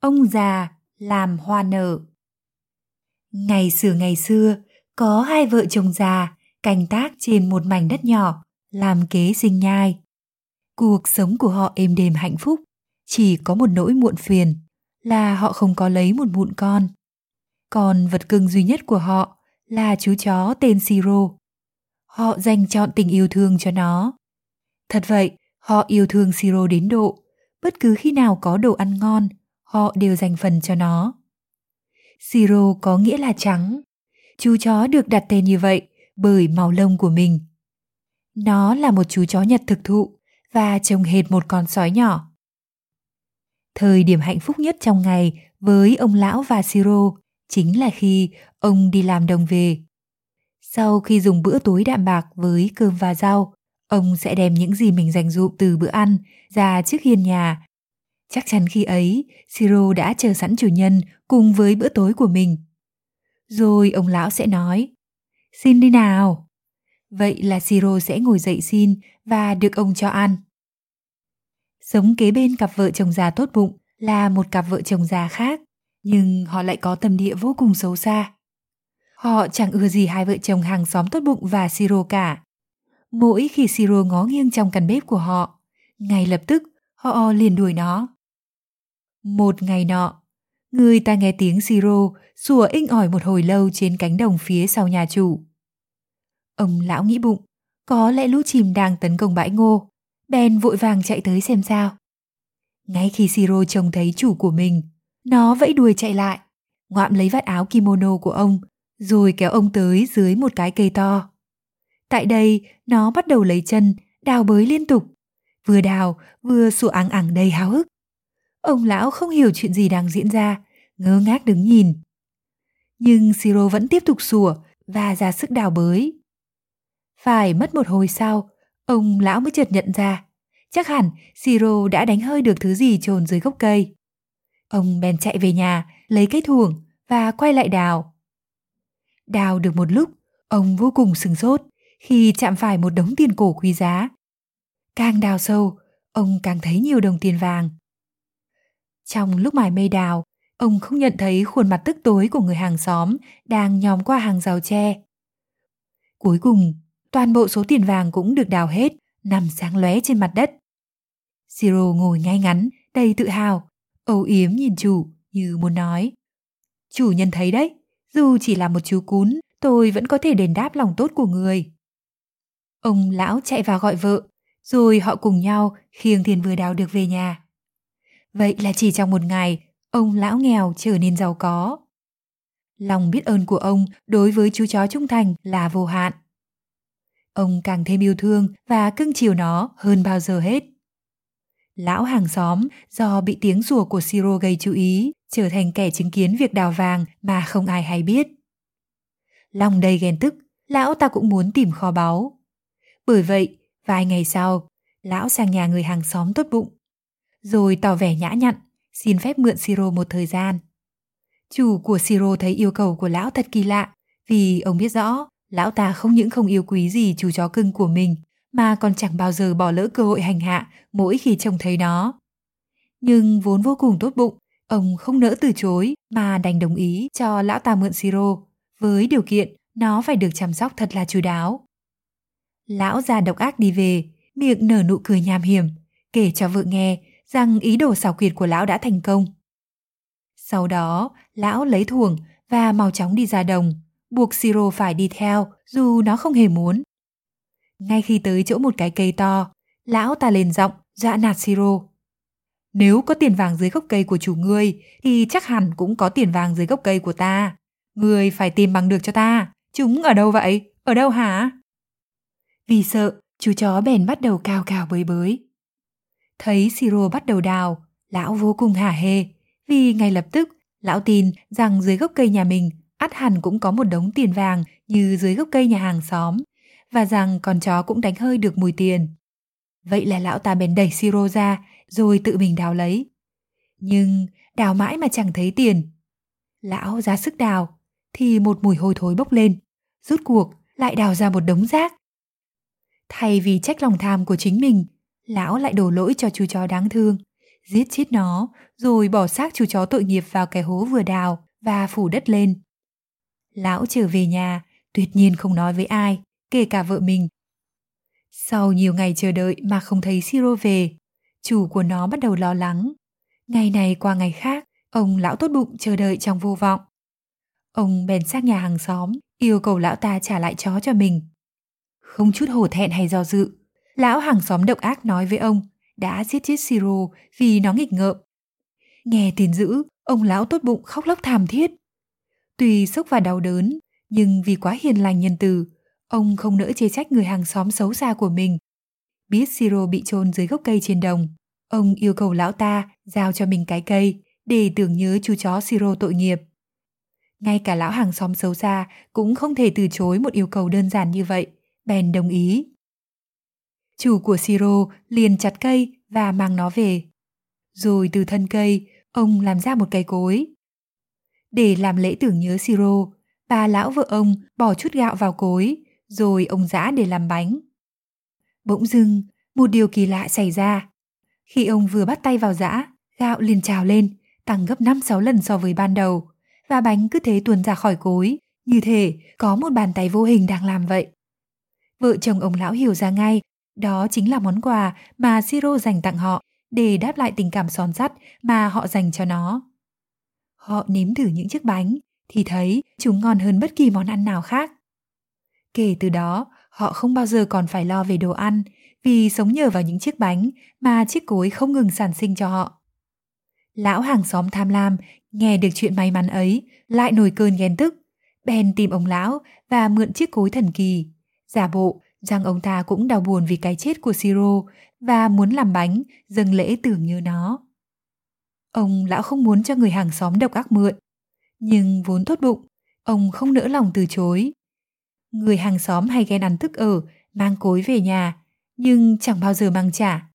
Ông già làm hoa nở Ngày xưa ngày xưa, có hai vợ chồng già canh tác trên một mảnh đất nhỏ, làm kế sinh nhai. Cuộc sống của họ êm đềm hạnh phúc, chỉ có một nỗi muộn phiền là họ không có lấy một mụn con. Còn vật cưng duy nhất của họ là chú chó tên Siro. Họ dành chọn tình yêu thương cho nó. Thật vậy, họ yêu thương Siro đến độ, bất cứ khi nào có đồ ăn ngon, họ đều dành phần cho nó. Siro có nghĩa là trắng. Chú chó được đặt tên như vậy bởi màu lông của mình. Nó là một chú chó Nhật thực thụ và trông hệt một con sói nhỏ. Thời điểm hạnh phúc nhất trong ngày với ông lão và Siro chính là khi ông đi làm đồng về. Sau khi dùng bữa tối đạm bạc với cơm và rau, ông sẽ đem những gì mình dành dụm từ bữa ăn ra trước hiên nhà. Chắc chắn khi ấy, Siro đã chờ sẵn chủ nhân cùng với bữa tối của mình. Rồi ông lão sẽ nói, xin đi nào. Vậy là Siro sẽ ngồi dậy xin và được ông cho ăn. Sống kế bên cặp vợ chồng già tốt bụng là một cặp vợ chồng già khác, nhưng họ lại có tâm địa vô cùng xấu xa. Họ chẳng ưa gì hai vợ chồng hàng xóm tốt bụng và Siro cả. Mỗi khi Siro ngó nghiêng trong căn bếp của họ, ngay lập tức họ liền đuổi nó. Một ngày nọ, người ta nghe tiếng Siro sủa inh ỏi một hồi lâu trên cánh đồng phía sau nhà chủ. Ông lão nghĩ bụng, có lẽ lũ chim đang tấn công bãi ngô, bèn vội vàng chạy tới xem sao. Ngay khi Siro trông thấy chủ của mình, nó vẫy đuôi chạy lại, ngoạm lấy vạt áo kimono của ông, rồi kéo ông tới dưới một cái cây to. Tại đây, nó bắt đầu lấy chân, đào bới liên tục, vừa đào vừa sủa áng ẳng đầy háo hức. Ông lão không hiểu chuyện gì đang diễn ra, ngơ ngác đứng nhìn. Nhưng Siro vẫn tiếp tục sủa và ra sức đào bới. Phải mất một hồi sau, ông lão mới chợt nhận ra, chắc hẳn Siro đã đánh hơi được thứ gì trồn dưới gốc cây. Ông bèn chạy về nhà, lấy cái thuồng và quay lại đào. Đào được một lúc, ông vô cùng sừng sốt khi chạm phải một đống tiền cổ quý giá. Càng đào sâu, ông càng thấy nhiều đồng tiền vàng. Trong lúc mải mây đào, ông không nhận thấy khuôn mặt tức tối của người hàng xóm đang nhòm qua hàng rào tre. Cuối cùng, toàn bộ số tiền vàng cũng được đào hết, nằm sáng lóe trên mặt đất. Siro ngồi ngay ngắn, đầy tự hào, âu yếm nhìn chủ như muốn nói. Chủ nhân thấy đấy, dù chỉ là một chú cún, tôi vẫn có thể đền đáp lòng tốt của người. Ông lão chạy vào gọi vợ, rồi họ cùng nhau khiêng tiền vừa đào được về nhà. Vậy là chỉ trong một ngày, ông lão nghèo trở nên giàu có. Lòng biết ơn của ông đối với chú chó trung thành là vô hạn. Ông càng thêm yêu thương và cưng chiều nó hơn bao giờ hết. Lão hàng xóm do bị tiếng rùa của Siro gây chú ý, trở thành kẻ chứng kiến việc đào vàng mà không ai hay biết. Lòng đầy ghen tức, lão ta cũng muốn tìm kho báu. Bởi vậy, vài ngày sau, lão sang nhà người hàng xóm tốt bụng rồi tỏ vẻ nhã nhặn, xin phép mượn Siro một thời gian. Chủ của Siro thấy yêu cầu của lão thật kỳ lạ, vì ông biết rõ lão ta không những không yêu quý gì chú chó cưng của mình, mà còn chẳng bao giờ bỏ lỡ cơ hội hành hạ mỗi khi trông thấy nó. Nhưng vốn vô cùng tốt bụng, ông không nỡ từ chối mà đành đồng ý cho lão ta mượn Siro, với điều kiện nó phải được chăm sóc thật là chú đáo. Lão già độc ác đi về, miệng nở nụ cười nham hiểm, kể cho vợ nghe rằng ý đồ xảo quyệt của lão đã thành công. Sau đó, lão lấy thuồng và mau chóng đi ra đồng, buộc Siro phải đi theo dù nó không hề muốn. Ngay khi tới chỗ một cái cây to, lão ta lên giọng dọa nạt Siro. Nếu có tiền vàng dưới gốc cây của chủ ngươi thì chắc hẳn cũng có tiền vàng dưới gốc cây của ta. Ngươi phải tìm bằng được cho ta. Chúng ở đâu vậy? Ở đâu hả? Vì sợ, chú chó bèn bắt đầu cao cao bới bới. Thấy Siro bắt đầu đào, lão vô cùng hả hê, vì ngay lập tức lão tin rằng dưới gốc cây nhà mình ắt hẳn cũng có một đống tiền vàng như dưới gốc cây nhà hàng xóm, và rằng con chó cũng đánh hơi được mùi tiền. Vậy là lão ta bèn đẩy Siro ra, rồi tự mình đào lấy. Nhưng đào mãi mà chẳng thấy tiền. Lão ra sức đào, thì một mùi hôi thối bốc lên, rút cuộc lại đào ra một đống rác. Thay vì trách lòng tham của chính mình, lão lại đổ lỗi cho chú chó đáng thương, giết chết nó, rồi bỏ xác chú chó tội nghiệp vào cái hố vừa đào và phủ đất lên. Lão trở về nhà, tuyệt nhiên không nói với ai, kể cả vợ mình. Sau nhiều ngày chờ đợi mà không thấy Siro về, chủ của nó bắt đầu lo lắng. Ngày này qua ngày khác, ông lão tốt bụng chờ đợi trong vô vọng. Ông bèn sang nhà hàng xóm, yêu cầu lão ta trả lại chó cho mình. Không chút hổ thẹn hay do dự, lão hàng xóm độc ác nói với ông đã giết chết Siro vì nó nghịch ngợm. Nghe tin dữ, ông lão tốt bụng khóc lóc thảm thiết. Tuy sốc và đau đớn, nhưng vì quá hiền lành nhân từ, ông không nỡ chê trách người hàng xóm xấu xa của mình. Biết Siro bị chôn dưới gốc cây trên đồng, ông yêu cầu lão ta giao cho mình cái cây để tưởng nhớ chú chó Siro tội nghiệp. Ngay cả lão hàng xóm xấu xa cũng không thể từ chối một yêu cầu đơn giản như vậy, bèn đồng ý. Chủ của Siro liền chặt cây và mang nó về. Rồi từ thân cây, ông làm ra một cây cối. Để làm lễ tưởng nhớ Siro, bà lão vợ ông bỏ chút gạo vào cối, rồi ông giã để làm bánh. Bỗng dưng, một điều kỳ lạ xảy ra. Khi ông vừa bắt tay vào giã, gạo liền trào lên, tăng gấp 5-6 lần so với ban đầu, và bánh cứ thế tuôn ra khỏi cối, như thể có một bàn tay vô hình đang làm vậy. Vợ chồng ông lão hiểu ra ngay, đó chính là món quà mà Siro dành tặng họ để đáp lại tình cảm son sắt mà họ dành cho nó. Họ nếm thử những chiếc bánh thì thấy chúng ngon hơn bất kỳ món ăn nào khác. Kể từ đó, họ không bao giờ còn phải lo về đồ ăn vì sống nhờ vào những chiếc bánh mà chiếc cối không ngừng sản sinh cho họ. Lão hàng xóm tham lam nghe được chuyện may mắn ấy lại nổi cơn ghen tức, bèn tìm ông lão và mượn chiếc cối thần kỳ, giả bộ rằng ông ta cũng đau buồn vì cái chết của Siro và muốn làm bánh dâng lễ tưởng nhớ nó. Ông lão không muốn cho người hàng xóm độc ác mượn, nhưng vốn tốt bụng, ông không nỡ lòng từ chối. Người hàng xóm hay ghen ăn thức ở, mang cối về nhà, nhưng chẳng bao giờ mang trả.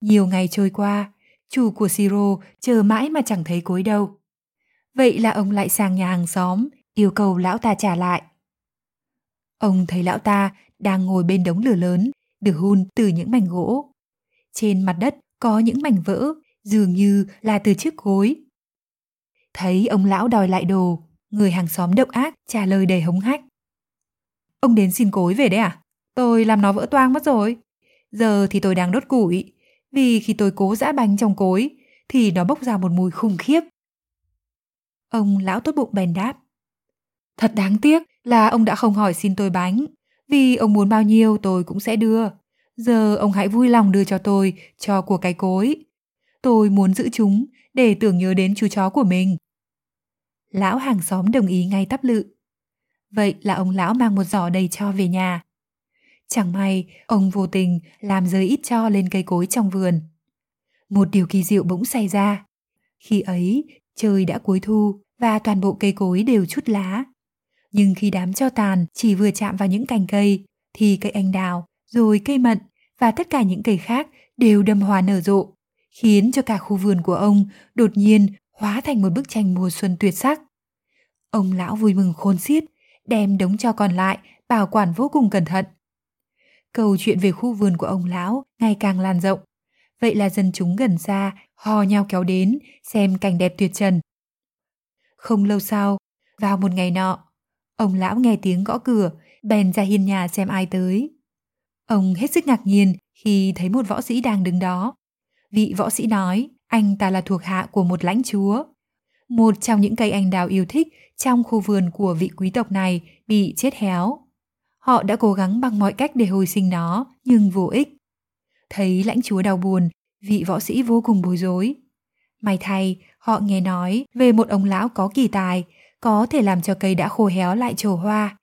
Nhiều ngày trôi qua, chủ của Siro chờ mãi mà chẳng thấy cối đâu. Vậy là ông lại sang nhà hàng xóm, yêu cầu lão ta trả lại. Ông thấy lão ta đang ngồi bên đống lửa lớn, được hun từ những mảnh gỗ. Trên mặt đất có những mảnh vỡ, dường như là từ chiếc gối. Thấy ông lão đòi lại đồ, người hàng xóm độc ác trả lời đầy hống hách. Ông đến xin cối về đấy à? Tôi làm nó vỡ toang mất rồi. Giờ thì tôi đang đốt củi, vì khi tôi cố giã bánh trong cối thì nó bốc ra một mùi khủng khiếp. Ông lão tốt bụng bèn đáp. Thật đáng tiếc là ông đã không hỏi xin tôi bánh, vì ông muốn bao nhiêu tôi cũng sẽ đưa. Giờ ông hãy vui lòng đưa cho tôi cho của cái cối. Tôi muốn giữ chúng để tưởng nhớ đến chú chó của mình. Lão hàng xóm đồng ý ngay tắp lự. Vậy là ông lão mang một giỏ đầy cho về nhà. Chẳng may, ông vô tình làm rơi ít cho lên cây cối trong vườn. Một điều kỳ diệu bỗng xảy ra. Khi ấy, trời đã cuối thu và toàn bộ cây cối đều chút lá. Nhưng khi đám cho tàn chỉ vừa chạm vào những cành cây, thì cây anh đào, rồi cây mận và tất cả những cây khác đều đâm hoa nở rộ, khiến cho cả khu vườn của ông đột nhiên hóa thành một bức tranh mùa xuân tuyệt sắc. Ông lão vui mừng khôn xiết, đem đống cho còn lại bảo quản vô cùng cẩn thận. Câu chuyện về khu vườn của ông lão ngày càng lan rộng. Vậy là dân chúng gần xa hò nhau kéo đến xem cảnh đẹp tuyệt trần. Không lâu sau, vào một ngày nọ, ông lão nghe tiếng gõ cửa, bèn ra hiên nhà xem ai tới. Ông hết sức ngạc nhiên khi thấy một võ sĩ đang đứng đó. Vị võ sĩ nói anh ta là thuộc hạ của một lãnh chúa. Một trong những cây anh đào yêu thích trong khu vườn của vị quý tộc này bị chết héo. Họ đã cố gắng bằng mọi cách để hồi sinh nó, nhưng vô ích. Thấy lãnh chúa đau buồn, vị võ sĩ vô cùng bối rối. May thay, họ nghe nói về một ông lão có kỳ tài, có thể làm cho cây đã khô héo lại trổ hoa.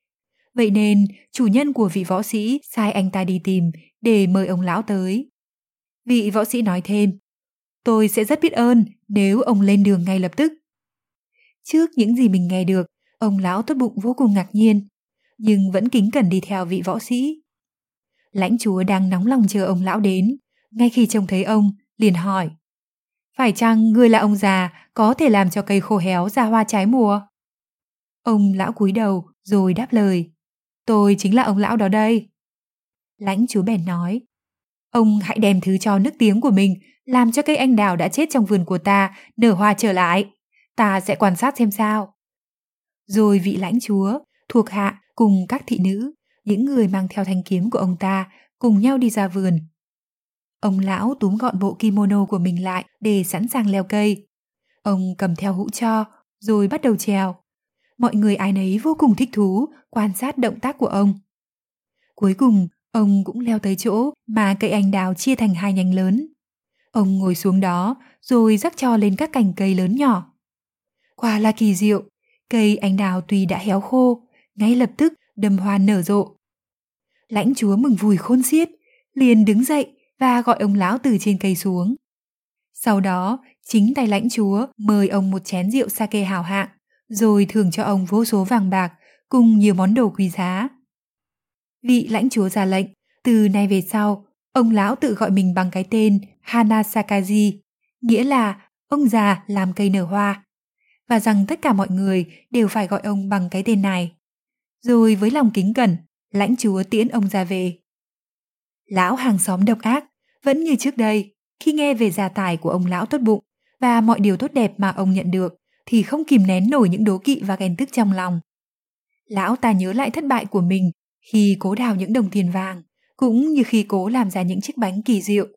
Vậy nên, chủ nhân của vị võ sĩ sai anh ta đi tìm để mời ông lão tới. Vị võ sĩ nói thêm, tôi sẽ rất biết ơn nếu ông lên đường ngay lập tức. Trước những gì mình nghe được, ông lão tốt bụng vô cùng ngạc nhiên, nhưng vẫn kính cẩn đi theo vị võ sĩ. Lãnh chúa đang nóng lòng chờ ông lão đến, ngay khi trông thấy ông, liền hỏi. Phải chăng người là ông già có thể làm cho cây khô héo ra hoa trái mùa? Ông lão cúi đầu rồi đáp lời. Tôi chính là ông lão đó đây. Lãnh chúa bèn nói. Ông hãy đem thứ cho nước tiếng của mình làm cho cây anh đào đã chết trong vườn của ta nở hoa trở lại. Ta sẽ quan sát xem sao. Rồi vị lãnh chúa, thuộc hạ cùng các thị nữ, những người mang theo thanh kiếm của ông ta cùng nhau đi ra vườn. Ông lão túm gọn bộ kimono của mình lại để sẵn sàng leo cây. Ông cầm theo hũ cho, rồi bắt đầu trèo. Mọi người ai nấy vô cùng thích thú quan sát động tác của ông. Cuối cùng, ông cũng leo tới chỗ mà cây anh đào chia thành hai nhánh lớn. Ông ngồi xuống đó rồi rắc cho lên các cành cây lớn nhỏ. Quả là kỳ diệu, cây anh đào tuy đã héo khô, ngay lập tức đầm hoa nở rộ. Lãnh chúa mừng vui khôn xiết, liền đứng dậy và gọi ông lão từ trên cây xuống. Sau đó, chính tay lãnh chúa mời ông một chén rượu sake hào hạng, rồi thưởng cho ông vô số vàng bạc cùng nhiều món đồ quý giá. Vị lãnh chúa ra lệnh, từ nay về sau, ông lão tự gọi mình bằng cái tên Hanasakaji nghĩa là ông già làm cây nở hoa, và rằng tất cả mọi người đều phải gọi ông bằng cái tên này. Rồi với lòng kính cẩn, lãnh chúa tiễn ông ra về. Lão hàng xóm độc ác, vẫn như trước đây, khi nghe về gia tài của ông lão tốt bụng và mọi điều tốt đẹp mà ông nhận được, thì không kìm nén nổi những đố kỵ và ghen tức trong lòng. Lão ta nhớ lại thất bại của mình khi cố đào những đồng tiền vàng, cũng như khi cố làm ra những chiếc bánh kỳ diệu.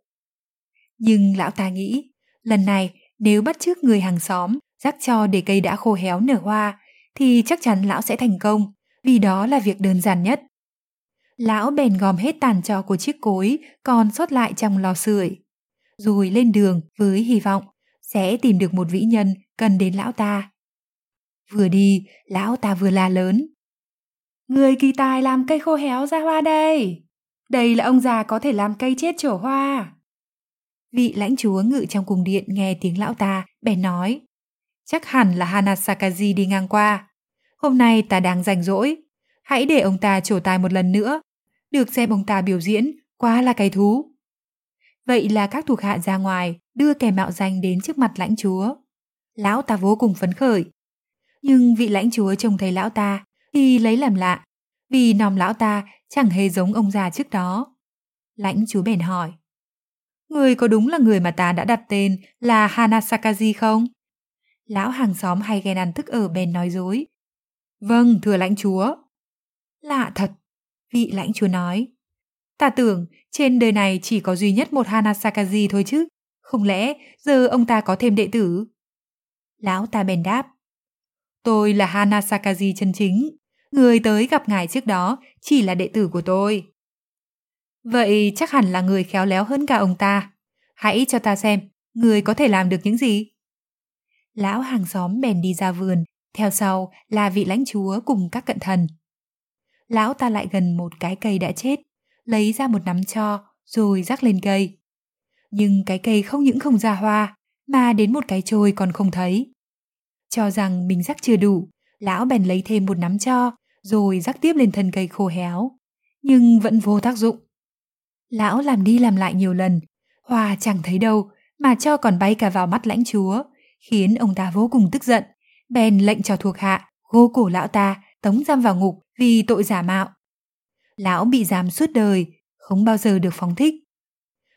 Nhưng lão ta nghĩ, lần này nếu bắt chước người hàng xóm rắc cho để cây đã khô héo nở hoa, thì chắc chắn lão sẽ thành công, vì đó là việc đơn giản nhất. Lão bèn gom hết tàn trò của chiếc cối còn sót lại trong lò sưởi, rồi lên đường với hy vọng sẽ tìm được một vĩ nhân cần đến lão ta. Vừa đi, lão ta vừa la lớn. Người kỳ tài làm cây khô héo ra hoa đây. Đây là ông già có thể làm cây chết trổ hoa. Vị lãnh chúa ngự trong cung điện nghe tiếng lão ta, bèn nói. Chắc hẳn là Hanasakaji đi ngang qua. Hôm nay ta đang rảnh rỗi. Hãy để ông ta trổ tài một lần nữa. Được xem ông ta biểu diễn, quá là cái thú. Vậy là các thuộc hạ ra ngoài, đưa kẻ mạo danh đến trước mặt lãnh chúa. Lão ta vô cùng phấn khởi. Nhưng vị lãnh chúa trông thấy lão ta thì lấy làm lạ, vì nòng lão ta chẳng hề giống ông già trước đó. Lãnh chúa bèn hỏi. Người có đúng là người mà ta đã đặt tên là Hanasakaji không? Lão hàng xóm hay ghen ăn thức ở bèn nói dối. Vâng, thưa lãnh chúa. Lạ thật, vị lãnh chúa nói. Ta tưởng trên đời này chỉ có duy nhất một Hanasakaji thôi chứ. Không lẽ giờ ông ta có thêm đệ tử? Lão ta bèn đáp. Tôi là Hanasakaji chân chính. Người tới gặp ngài trước đó chỉ là đệ tử của tôi. Vậy chắc hẳn là người khéo léo hơn cả ông ta. Hãy cho ta xem, người có thể làm được những gì? Lão hàng xóm bèn đi ra vườn, theo sau là vị lãnh chúa cùng các cận thần. Lão ta lại gần một cái cây đã chết, lấy ra một nắm cho, rồi rắc lên cây. Nhưng cái cây không những không ra hoa, mà đến một cái trôi còn không thấy. Cho rằng mình rắc chưa đủ, lão bèn lấy thêm một nắm cho, rồi rắc tiếp lên thân cây khô héo. Nhưng vẫn vô tác dụng. Lão làm đi làm lại nhiều lần, hoa chẳng thấy đâu, mà cho còn bay cả vào mắt lãnh chúa, khiến ông ta vô cùng tức giận, bèn lệnh cho thuộc hạ gô cổ lão ta tống giam vào ngục vì tội giả mạo. Lão bị giam suốt đời, không bao giờ được phóng thích.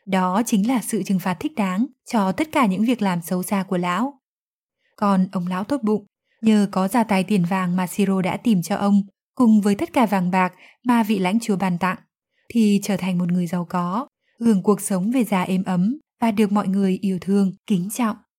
Đó chính là sự trừng phạt thích đáng cho tất cả những việc làm xấu xa của lão. Còn ông lão tốt bụng, nhờ có gia tài tiền vàng mà Siro đã tìm cho ông, cùng với tất cả vàng bạc mà vị lãnh chúa ban tặng, thì trở thành một người giàu có, hưởng cuộc sống về già êm ấm và được mọi người yêu thương, kính trọng.